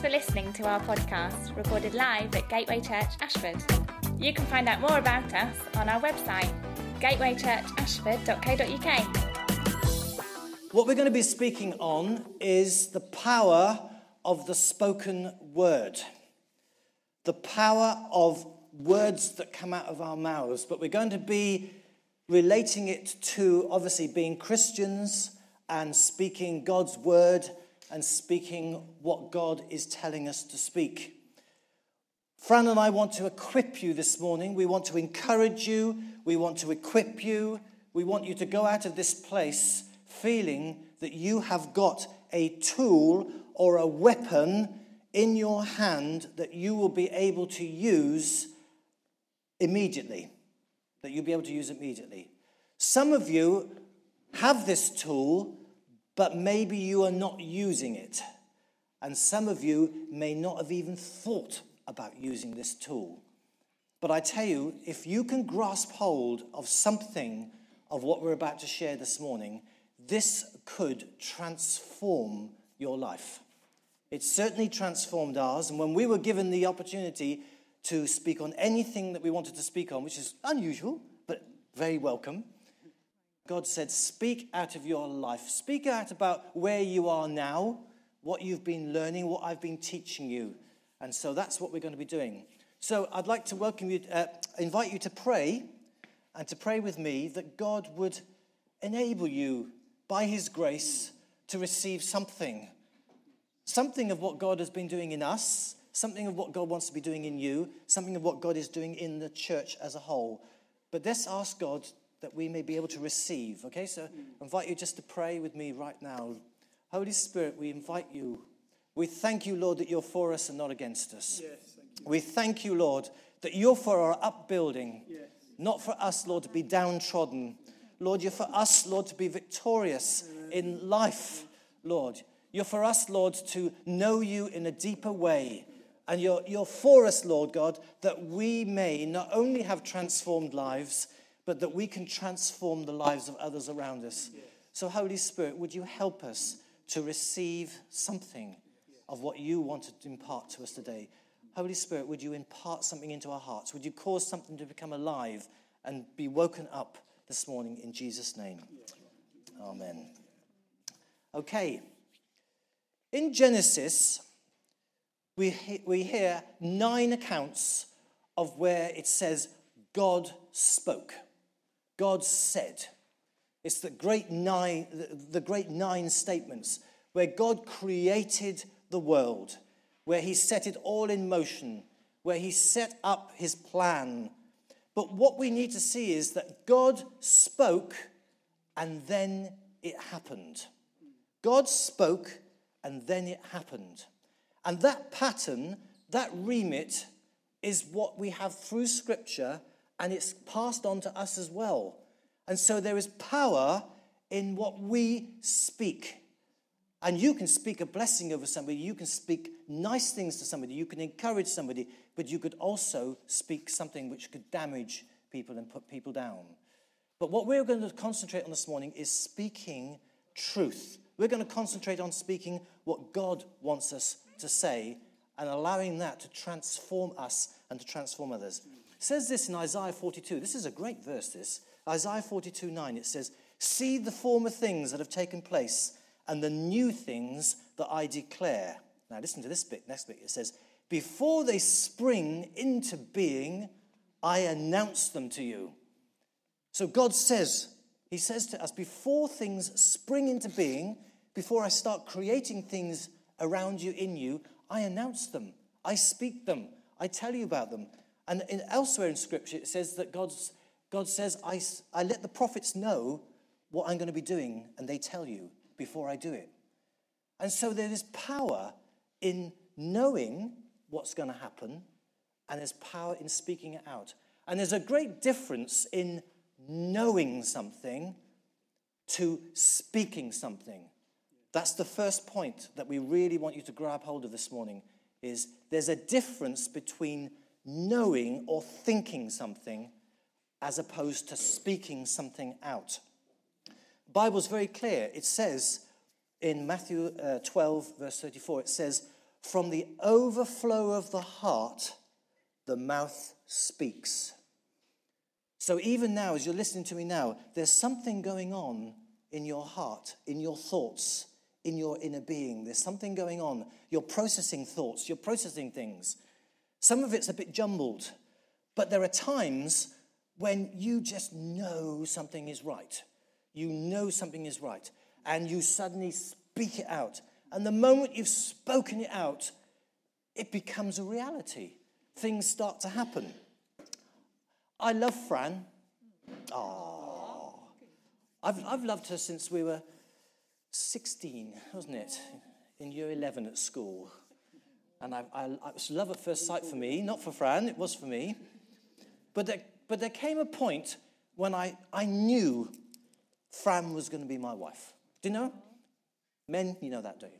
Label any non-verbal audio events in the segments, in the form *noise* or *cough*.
For listening to our podcast, recorded live at Gateway Church Ashford. You can find out more about us on our website, gatewaychurchashford.co.uk. What we're going to be speaking on is the power of the spoken word. The power of words that come out of our mouths. But we're going to be relating it to obviously being Christians and speaking God's word and speaking what God is telling us to speak. Fran and I want to equip you this morning. We want to encourage you. We want to equip you. We want you to go out of this place feeling that you have got a tool or a weapon in your hand that you will be able to use immediately. That you'll be able to use immediately. Some of you have this tool but maybe you are not using it. And some of you may not have even thought about using this tool. But I tell you, if you can grasp hold of something of what we're about to share this morning, this could transform your life. It certainly transformed ours. And when we were given the opportunity to speak on anything that we wanted to speak on, which is unusual, but very welcome, God said, Speak out of your life. Speak out about where you are now, what you've been learning, what I've been teaching you. And so that's what we're going to be doing. So I'd like to welcome you, uh, invite you to pray and to pray with me that God would enable you by His grace to receive something. Something of what God has been doing in us, something of what God wants to be doing in you, something of what God is doing in the church as a whole. But let's ask God that we may be able to receive. Okay, so I invite you just to pray with me right now. Holy Spirit, we invite you. We thank you, Lord, that you're for us and not against us. Yes, thank We thank you, Lord, that you're for our upbuilding, Yes. not for us, Lord, to be downtrodden. Lord, you're for us, Lord, to be victorious in life, Lord. You're for us, Lord, to know you in a deeper way. And you're, you're for us, Lord God, that we may not only have transformed lives, but that we can transform the lives of others around us. So, Holy Spirit, would you help us to receive something of what you want to impart to us today? Holy Spirit, would you impart something into our hearts? Would you cause something to become alive and be woken up this morning in Jesus' name? Amen. Okay. In Genesis, we, we hear nine accounts of where it says God spoke. God said. It's the great nine, the- great nine statements where God created the world, where He set it all in motion, where He set up His plan. But what we need to see is that God spoke and then it happened. God spoke and then it happened. And that pattern, that remit, is what we have through Scripture and it's passed on to us as well. And so there is power in what we speak. And you can speak a blessing over somebody, you can speak nice things to somebody, you can encourage somebody, but you could also speak something which could damage people and put people down. But what we're going to concentrate on this morning is speaking truth. We're going to concentrate on speaking what God wants us to say and allowing that to transform us and to transform others. Says this in Isaiah 42. This is a great verse, this. Isaiah 42 9. It says, See the former things that have taken place and the new things that I declare. Now, listen to this bit, next bit. It says, Before they spring into being, I announce them to you. So God says, He says to us, before things spring into being, before I start creating things around you, in you, I announce them. I speak them. I tell you about them. And in, elsewhere in Scripture, it says that God's, God says, "I let the prophets know what I'm going to be doing, and they tell you before I do it. And so there is power in knowing what's going to happen, and there's power in speaking it out. And there's a great difference in knowing something to speaking something. That's the first point that we really want you to grab hold of this morning is there's a difference between knowing or thinking something as opposed to speaking something out. The Bible's very clear. It says in Matthew uh, 12, verse 34, it says, From the overflow of the heart, the mouth speaks. So even now, as you're listening to me now, there's something going on in your heart, in your thoughts, in your inner being. There's something going on. You're processing thoughts, you're processing things. Some of it's a bit jumbled, but there are times when you just know something is right. You know something is right, and you suddenly speak it out. And the moment you've spoken it out, it becomes a reality. Things start to happen. I love Fran. Oh, I've, I've loved her since we were 16, wasn't it? In year 11 at school. And I, I, it was love at first sight for me, not for Fran, it was for me. But there, but there came a point when I, I knew Fran was going to be my wife. Do you know? Men, you know that, do you?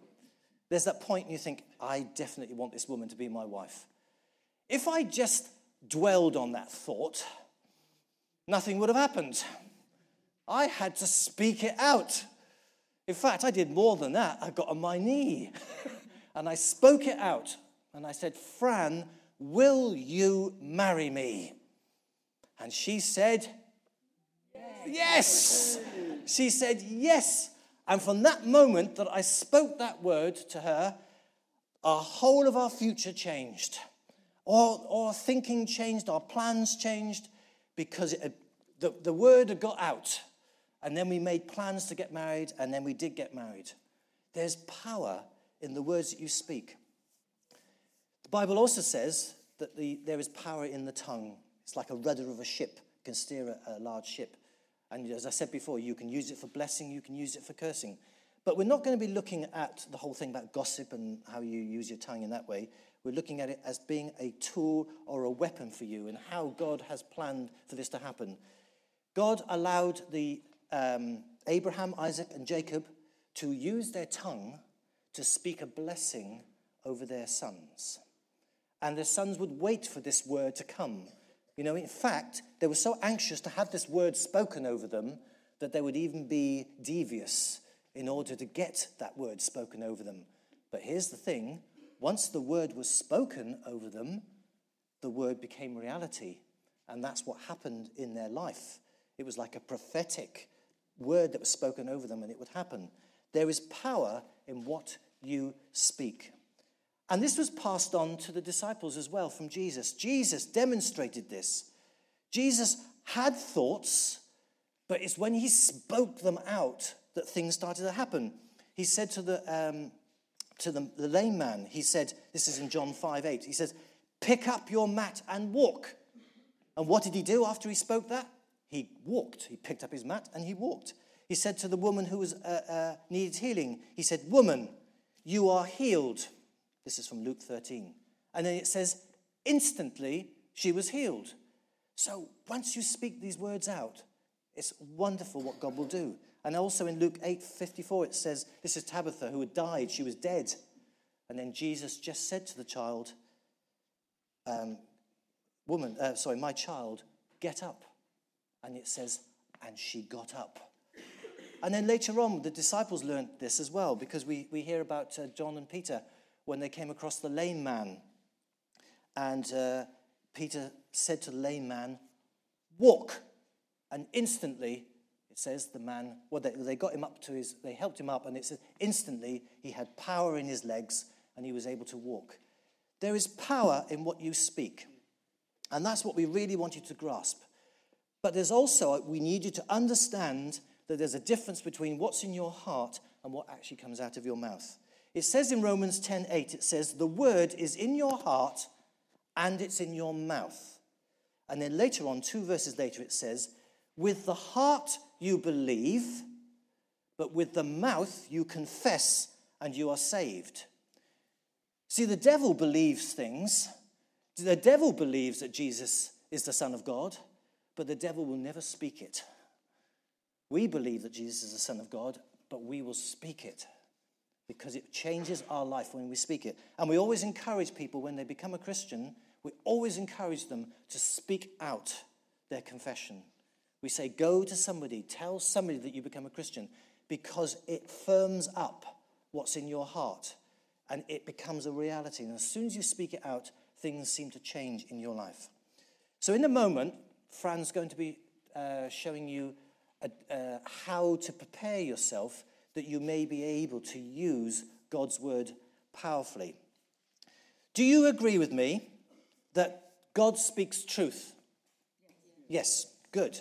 There's that point and you think, I definitely want this woman to be my wife. If I just dwelled on that thought, nothing would have happened. I had to speak it out. In fact, I did more than that. I got on my knee *laughs* and I spoke it out. And I said, Fran, will you marry me? And she said, Yes. She said, Yes. And from that moment that I spoke that word to her, our whole of our future changed. Our, our thinking changed, our plans changed, because it, the, the word had got out. And then we made plans to get married, and then we did get married. There's power in the words that you speak. The Bible also says that the, there is power in the tongue. It's like a rudder of a ship, can steer a, a large ship. And as I said before, you can use it for blessing, you can use it for cursing. But we're not going to be looking at the whole thing about gossip and how you use your tongue in that way. We're looking at it as being a tool or a weapon for you and how God has planned for this to happen. God allowed the um, Abraham, Isaac, and Jacob to use their tongue to speak a blessing over their sons. And their sons would wait for this word to come you know, in fact, they were so anxious to have this word spoken over them that they would even be devious in order to get that word spoken over them. But here's the thing once the word was spoken over them, the word became reality. And that's what happened in their life. It was like a prophetic word that was spoken over them, and it would happen. There is power in what you speak. And this was passed on to the disciples as well from Jesus. Jesus demonstrated this. Jesus had thoughts, but it's when he spoke them out that things started to happen. He said to the, um, to the, the lame man, he said, this is in John 5 8, he says, Pick up your mat and walk. And what did he do after he spoke that? He walked. He picked up his mat and he walked. He said to the woman who was, uh, uh, needed healing, he said, Woman, you are healed. This is from Luke 13. And then it says, instantly she was healed. So once you speak these words out, it's wonderful what God will do. And also in Luke 8 54, it says, This is Tabitha who had died, she was dead. And then Jesus just said to the child, um, Woman, uh, sorry, my child, get up. And it says, And she got up. And then later on, the disciples learned this as well, because we, we hear about uh, John and Peter when they came across the lame man. And uh, Peter said to the lame man, Walk. And instantly, it says the man, well, they, they got him up to his, they helped him up, and it says instantly he had power in his legs and he was able to walk. There is power in what you speak. And that's what we really want you to grasp. But there's also, we need you to understand that there's a difference between what's in your heart and what actually comes out of your mouth. It says in Romans 10:8, it says, The word is in your heart and it's in your mouth. And then later on, two verses later, it says, With the heart you believe, but with the mouth you confess and you are saved. See, the devil believes things. The devil believes that Jesus is the Son of God, but the devil will never speak it. We believe that Jesus is the Son of God, but we will speak it because it changes our life when we speak it. And we always encourage people when they become a Christian, we always encourage them to speak out their confession. We say, go to somebody, tell somebody that you become a Christian, because it firms up what's in your heart. and it becomes a reality. And as soon as you speak it out, things seem to change in your life. So, in a moment, Fran's going to be uh, showing you uh, how to prepare yourself that you may be able to use God's word powerfully. Do you agree with me that God speaks truth? Yes, good.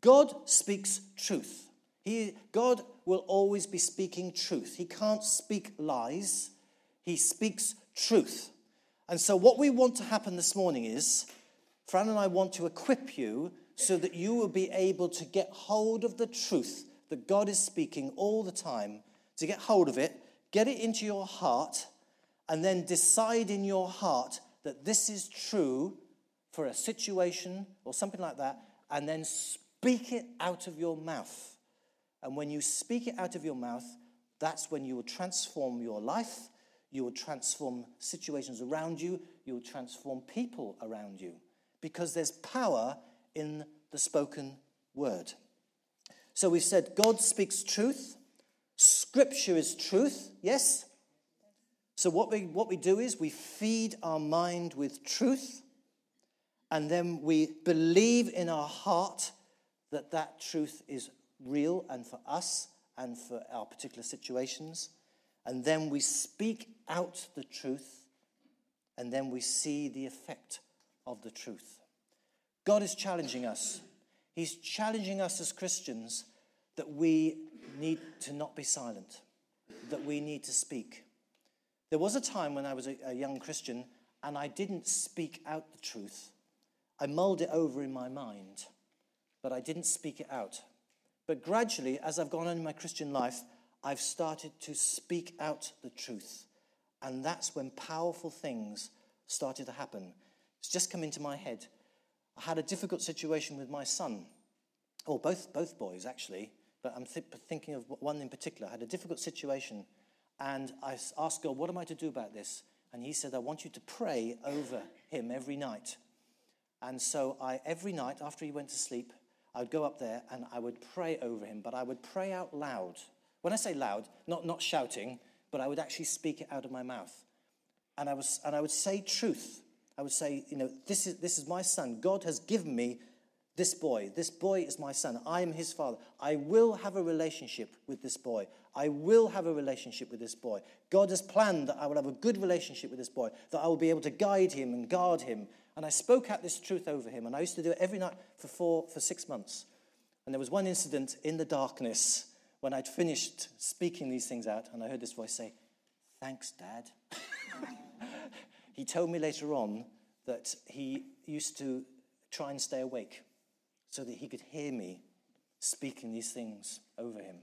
God speaks truth. He, God will always be speaking truth. He can't speak lies, He speaks truth. And so, what we want to happen this morning is Fran and I want to equip you so that you will be able to get hold of the truth that God is speaking all the time, to get hold of it, get it into your heart, and then decide in your heart that this is true for a situation or something like that, and then speak it out of your mouth. And when you speak it out of your mouth, that's when you will transform your life, you will transform situations around you, you will transform people around you. Because there's power in the spoken word. So we've said God speaks truth, Scripture is truth, yes? So what we, what we do is we feed our mind with truth, and then we believe in our heart that that truth is real and for us and for our particular situations. And then we speak out the truth, and then we see the effect of the truth. God is challenging us. He's challenging us as Christians that we need to not be silent, that we need to speak. There was a time when I was a, a young Christian and I didn't speak out the truth. I mulled it over in my mind, but I didn't speak it out. But gradually, as I've gone on in my Christian life, I've started to speak out the truth. And that's when powerful things started to happen. It's just come into my head. I had a difficult situation with my son, or both, both boys actually, but I'm th- thinking of one in particular. I had a difficult situation, and I asked God, What am I to do about this? And He said, I want you to pray over him every night. And so I, every night after he went to sleep, I would go up there and I would pray over him, but I would pray out loud. When I say loud, not, not shouting, but I would actually speak it out of my mouth. And I, was, and I would say truth. I would say, you know, this is, this is my son. God has given me this boy. This boy is my son. I am his father. I will have a relationship with this boy. I will have a relationship with this boy. God has planned that I will have a good relationship with this boy, that I will be able to guide him and guard him. And I spoke out this truth over him. And I used to do it every night for four, for six months. And there was one incident in the darkness when I'd finished speaking these things out, and I heard this voice say, Thanks, Dad. *laughs* he told me later on that he used to try and stay awake so that he could hear me speaking these things over him.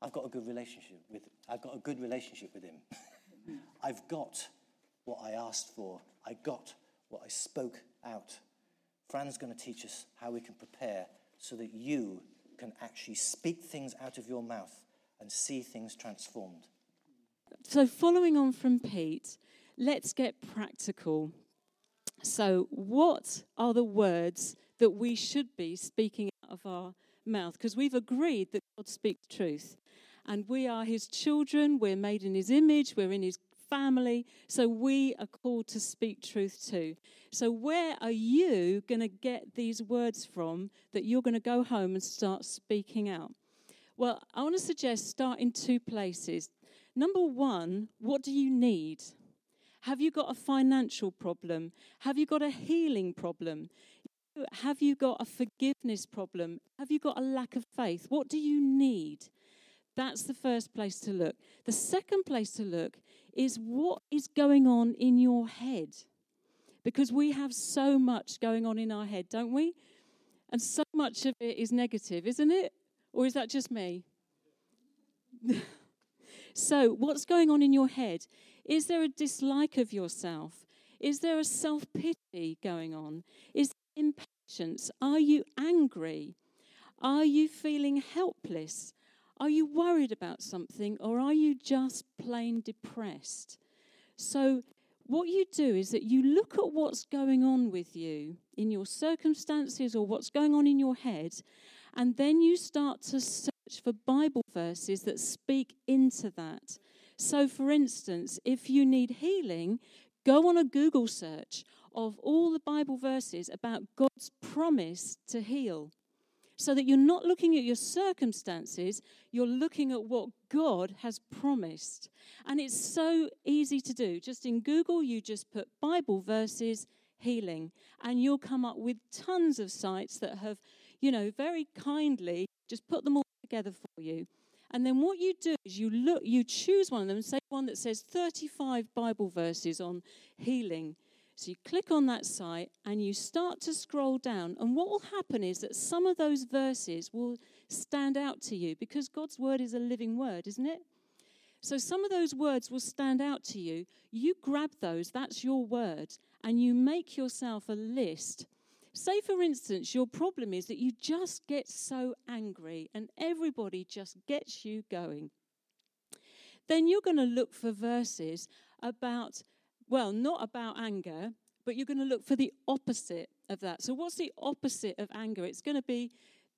I've got a good relationship with I've got a good relationship with him. *laughs* I've got what I asked for. I got what I spoke out. Fran's going to teach us how we can prepare so that you can actually speak things out of your mouth and see things transformed. So, following on from Pete, let's get practical. So, what are the words that we should be speaking out of our mouth? Because we've agreed that God speaks truth. And we are his children, we're made in his image, we're in his family, so we are called to speak truth too. So, where are you going to get these words from that you're going to go home and start speaking out? Well, I want to suggest start in two places. Number one, what do you need? Have you got a financial problem? Have you got a healing problem? Have you got a forgiveness problem? Have you got a lack of faith? What do you need? That's the first place to look. The second place to look is what is going on in your head. Because we have so much going on in our head, don't we? And so much of it is negative, isn't it? Or is that just me? *laughs* so, what's going on in your head? Is there a dislike of yourself? Is there a self pity going on? Is there impatience? Are you angry? Are you feeling helpless? Are you worried about something or are you just plain depressed? So, what you do is that you look at what's going on with you in your circumstances or what's going on in your head, and then you start to search for Bible verses that speak into that. So, for instance, if you need healing, go on a Google search of all the Bible verses about God's promise to heal. So that you're not looking at your circumstances, you're looking at what God has promised. And it's so easy to do. Just in Google, you just put Bible verses healing, and you'll come up with tons of sites that have, you know, very kindly just put them all together for you. And then what you do is you look, you choose one of them, say one that says 35 Bible verses on healing. So you click on that site and you start to scroll down. And what will happen is that some of those verses will stand out to you because God's word is a living word, isn't it? So some of those words will stand out to you. You grab those, that's your word, and you make yourself a list. Say, for instance, your problem is that you just get so angry and everybody just gets you going. Then you're going to look for verses about, well, not about anger, but you're going to look for the opposite of that. So, what's the opposite of anger? It's going to be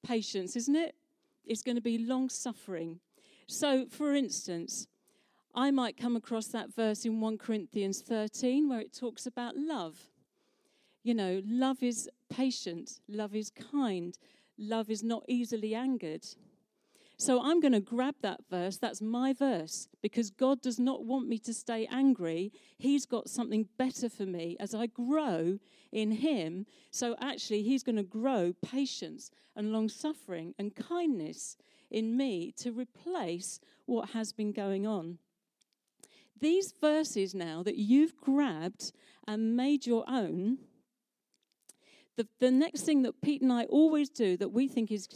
patience, isn't it? It's going to be long suffering. So, for instance, I might come across that verse in 1 Corinthians 13 where it talks about love. You know, love is patient, love is kind, love is not easily angered. So I'm going to grab that verse. That's my verse because God does not want me to stay angry. He's got something better for me as I grow in Him. So actually, He's going to grow patience and long suffering and kindness in me to replace what has been going on. These verses now that you've grabbed and made your own, the, the next thing that Pete and I always do that we think is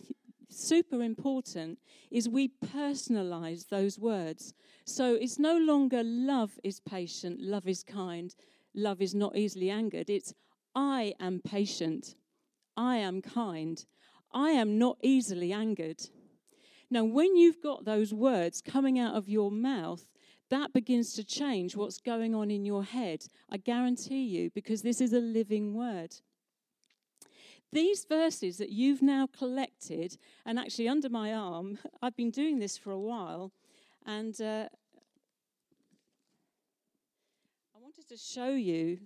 super important is we personalize those words. So it's no longer love is patient, love is kind, love is not easily angered. It's I am patient, I am kind, I am not easily angered. Now, when you've got those words coming out of your mouth, that begins to change what's going on in your head. I guarantee you, because this is a living word. These verses that you've now collected, and actually under my arm, *laughs* I've been doing this for a while, and uh, I wanted to show you,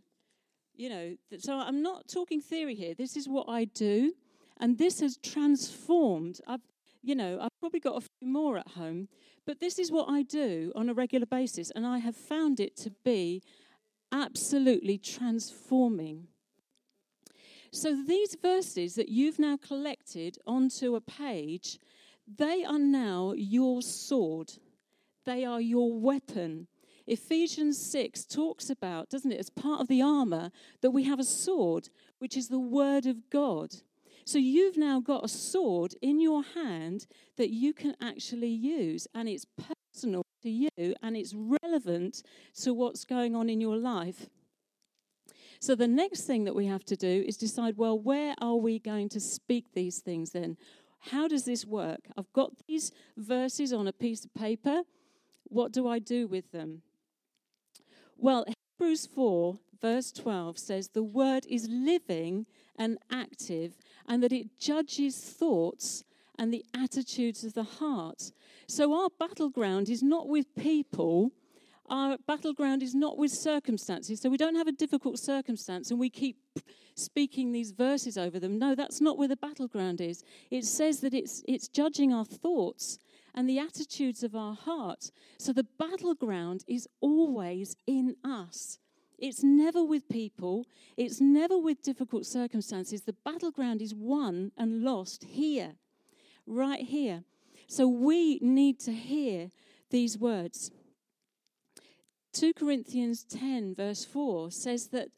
you know, that, so I'm not talking theory here. This is what I do, and this has transformed. I've, you know, I've probably got a few more at home, but this is what I do on a regular basis, and I have found it to be absolutely transforming. So these verses that you've now collected onto a page, they are now your sword. They are your weapon. Ephesians 6 talks about, doesn't it, as part of the armor, that we have a sword, which is the word of God. So you've now got a sword in your hand that you can actually use, and it's personal to you and it's relevant to what's going on in your life. So the next thing that we have to do is decide well, where are we going to speak these things then? How does this work? I've got these verses on a piece of paper. What do I do with them? Well, Hebrews 4, verse 12 says, The word is living and active and that it judges thoughts and the attitudes of the heart. So our battleground is not with people. Our battleground is not with circumstances. So we don't have a difficult circumstance and we keep speaking these verses over them. No, that's not where the battleground is. It says that it's, it's judging our thoughts and the attitudes of our heart. So the battleground is always in us. It's never with people, it's never with difficult circumstances. The battleground is won and lost here, right here. So we need to hear these words. 2 Corinthians 10, verse 4 says that,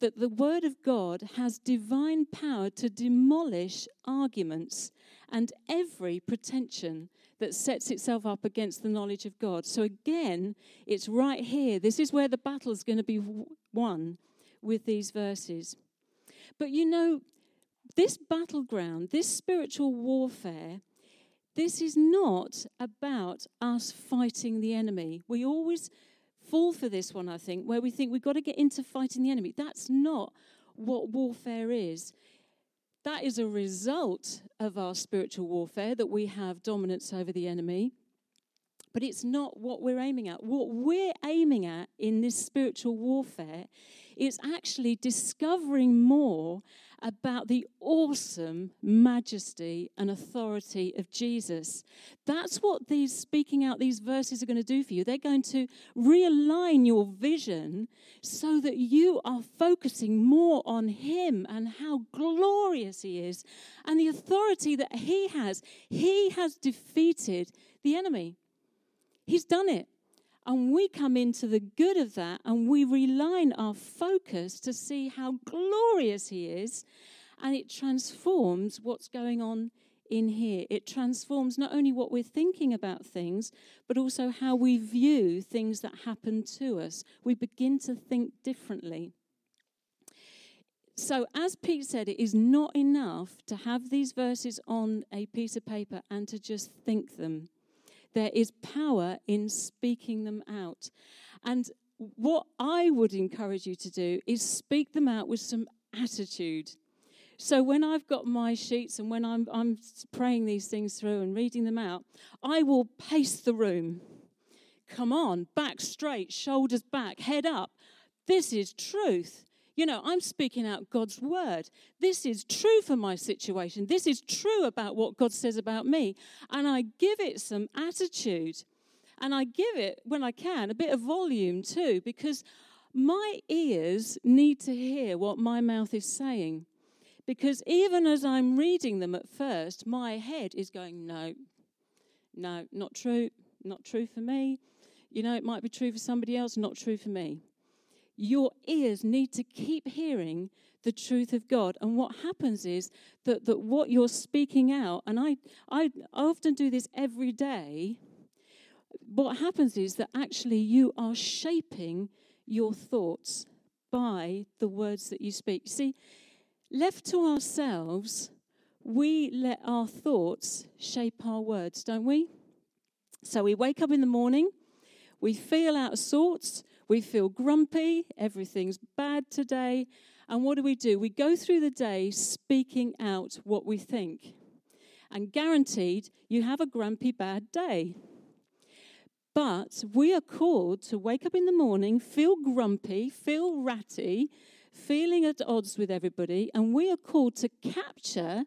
that the Word of God has divine power to demolish arguments and every pretension that sets itself up against the knowledge of God. So again, it's right here. This is where the battle is going to be won with these verses. But you know, this battleground, this spiritual warfare, this is not about us fighting the enemy. We always fall for this one, I think, where we think we've got to get into fighting the enemy. That's not what warfare is. That is a result of our spiritual warfare that we have dominance over the enemy. But it's not what we're aiming at. What we're aiming at in this spiritual warfare is actually discovering more about the awesome majesty and authority of Jesus. That's what these speaking out these verses are going to do for you. They're going to realign your vision so that you are focusing more on Him and how glorious He is and the authority that He has. He has defeated the enemy, He's done it. And we come into the good of that and we realign our focus to see how glorious He is. And it transforms what's going on in here. It transforms not only what we're thinking about things, but also how we view things that happen to us. We begin to think differently. So, as Pete said, it is not enough to have these verses on a piece of paper and to just think them. There is power in speaking them out. And what I would encourage you to do is speak them out with some attitude. So when I've got my sheets and when I'm, I'm praying these things through and reading them out, I will pace the room. Come on, back straight, shoulders back, head up. This is truth. You know, I'm speaking out God's word. This is true for my situation. This is true about what God says about me. And I give it some attitude. And I give it, when I can, a bit of volume too, because my ears need to hear what my mouth is saying. Because even as I'm reading them at first, my head is going, no, no, not true, not true for me. You know, it might be true for somebody else, not true for me your ears need to keep hearing the truth of God. And what happens is that, that what you're speaking out, and I, I often do this every day, what happens is that actually you are shaping your thoughts by the words that you speak. See, left to ourselves, we let our thoughts shape our words, don't we? So we wake up in the morning, we feel out of sorts, we feel grumpy, everything's bad today. And what do we do? We go through the day speaking out what we think. And guaranteed, you have a grumpy, bad day. But we are called to wake up in the morning, feel grumpy, feel ratty, feeling at odds with everybody, and we are called to capture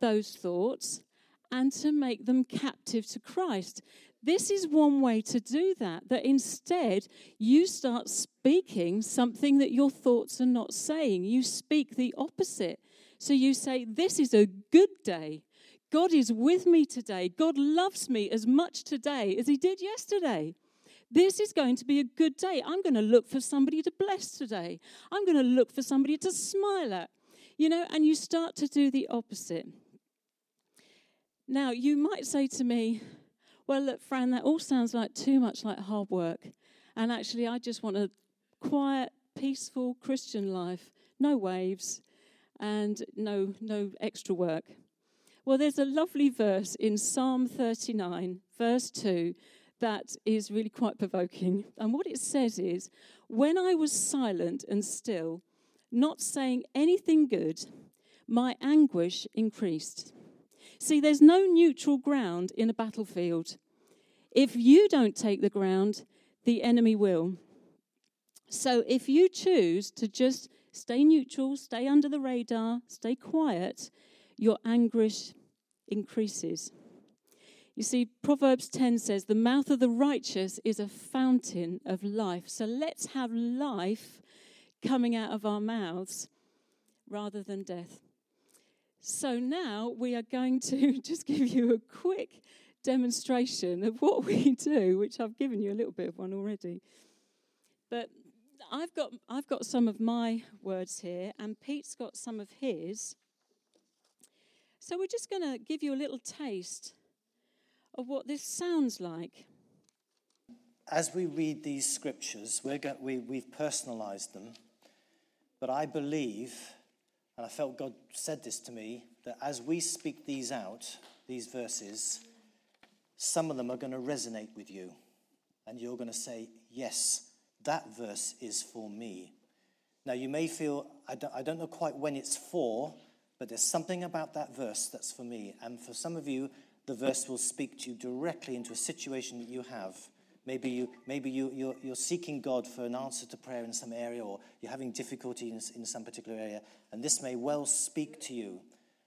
those thoughts and to make them captive to Christ. This is one way to do that, that instead you start speaking something that your thoughts are not saying. You speak the opposite. So you say, This is a good day. God is with me today. God loves me as much today as He did yesterday. This is going to be a good day. I'm going to look for somebody to bless today. I'm going to look for somebody to smile at. You know, and you start to do the opposite. Now, you might say to me, well, look, Fran, that all sounds like too much like hard work. And actually, I just want a quiet, peaceful Christian life. No waves and no, no extra work. Well, there's a lovely verse in Psalm 39, verse 2, that is really quite provoking. And what it says is When I was silent and still, not saying anything good, my anguish increased. See, there's no neutral ground in a battlefield. If you don't take the ground, the enemy will. So if you choose to just stay neutral, stay under the radar, stay quiet, your anguish increases. You see, Proverbs 10 says, The mouth of the righteous is a fountain of life. So let's have life coming out of our mouths rather than death. So now we are going to *laughs* just give you a quick demonstration of what we *laughs* do, which I've given you a little bit of one already. But I've got, I've got some of my words here, and Pete's got some of his. So we're just going to give you a little taste of what this sounds like. As we read these scriptures, we're go- we, we've personalized them, but I believe and I felt God said this to me that as we speak these out, these verses, some of them are going to resonate with you. And you're going to say, Yes, that verse is for me. Now, you may feel, I don't, I don't know quite when it's for, but there's something about that verse that's for me. And for some of you, the verse will speak to you directly into a situation that you have. Maybe, you, maybe you, you're, you're seeking God for an answer to prayer in some area, or you're having difficulty in, in some particular area, and this may well speak to you.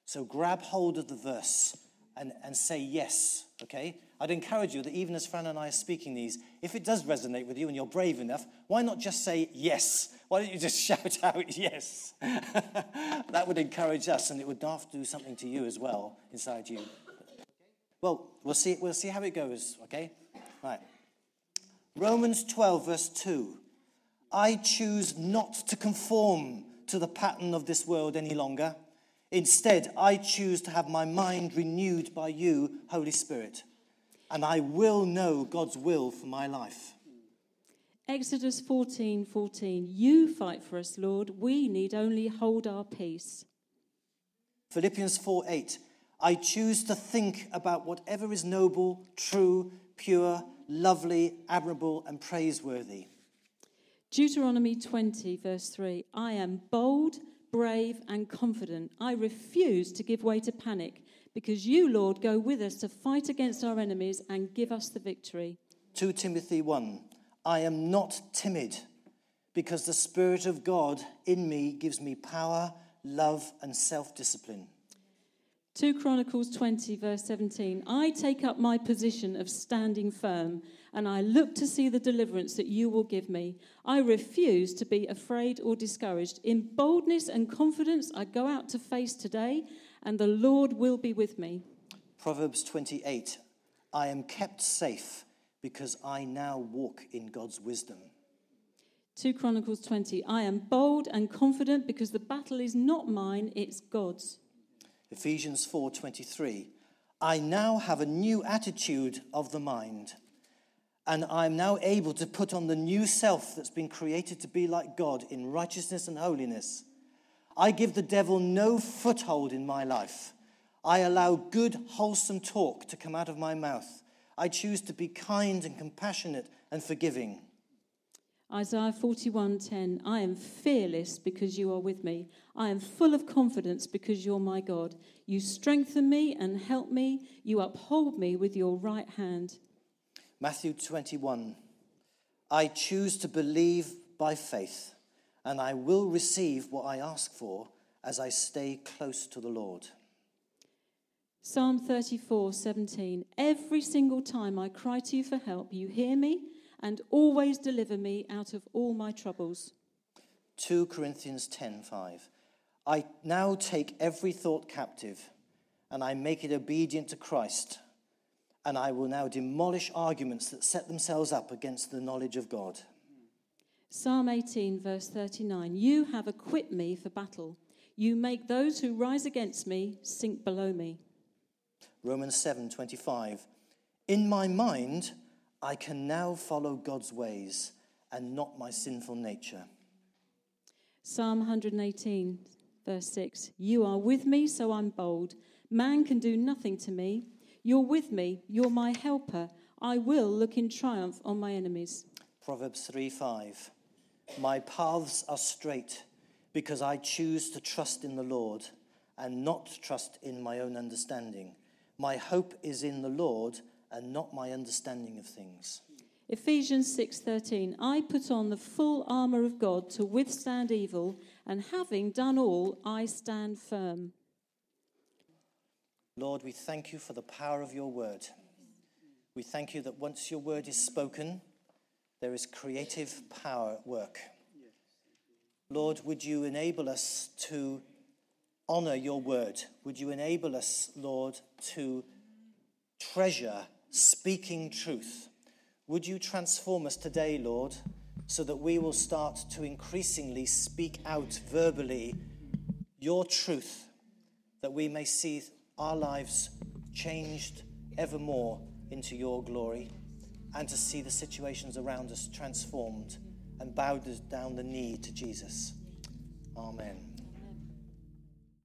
So grab hold of the verse and, and say yes, okay? I'd encourage you that even as Fran and I are speaking these, if it does resonate with you and you're brave enough, why not just say yes? Why don't you just *laughs* shout out yes? *laughs* that would encourage us and it would do something to you as well inside you. Well, we'll see, we'll see how it goes, okay? Right. Romans 12, verse 2. I choose not to conform to the pattern of this world any longer. Instead, I choose to have my mind renewed by you, Holy Spirit, and I will know God's will for my life. Exodus 14 14. You fight for us, Lord. We need only hold our peace. Philippians 4 8. I choose to think about whatever is noble, true, pure, lovely, admirable, and praiseworthy. Deuteronomy 20, verse 3 I am bold, brave, and confident. I refuse to give way to panic because you, Lord, go with us to fight against our enemies and give us the victory. 2 Timothy 1 I am not timid because the Spirit of God in me gives me power, love, and self discipline. 2 Chronicles 20, verse 17 I take up my position of standing firm, and I look to see the deliverance that you will give me. I refuse to be afraid or discouraged. In boldness and confidence, I go out to face today, and the Lord will be with me. Proverbs 28 I am kept safe because I now walk in God's wisdom. 2 Chronicles 20 I am bold and confident because the battle is not mine, it's God's. Ephesians 4:23 I now have a new attitude of the mind and I'm now able to put on the new self that's been created to be like God in righteousness and holiness. I give the devil no foothold in my life. I allow good, wholesome talk to come out of my mouth. I choose to be kind and compassionate and forgiving. Isaiah 41:10 I am fearless because you are with me. I am full of confidence because you're my God. You strengthen me and help me. You uphold me with your right hand. Matthew 21 I choose to believe by faith, and I will receive what I ask for as I stay close to the Lord. Psalm 34:17 Every single time I cry to you for help, you hear me and always deliver me out of all my troubles. 2 Corinthians 10:5 I now take every thought captive and I make it obedient to Christ and I will now demolish arguments that set themselves up against the knowledge of God. Psalm 18 verse 39 You have equipped me for battle. You make those who rise against me sink below me. Romans 7:25 In my mind I can now follow God's ways and not my sinful nature. Psalm 118, verse 6 You are with me, so I'm bold. Man can do nothing to me. You're with me, you're my helper. I will look in triumph on my enemies. Proverbs 3 5. My paths are straight because I choose to trust in the Lord and not trust in my own understanding. My hope is in the Lord and not my understanding of things. Ephesians 6:13 I put on the full armor of God to withstand evil and having done all I stand firm. Lord, we thank you for the power of your word. We thank you that once your word is spoken, there is creative power at work. Lord, would you enable us to honor your word? Would you enable us, Lord, to treasure speaking truth? Would you transform us today, Lord, so that we will start to increasingly speak out verbally your truth, that we may see our lives changed evermore into your glory, and to see the situations around us transformed and bowed down the knee to Jesus. Amen.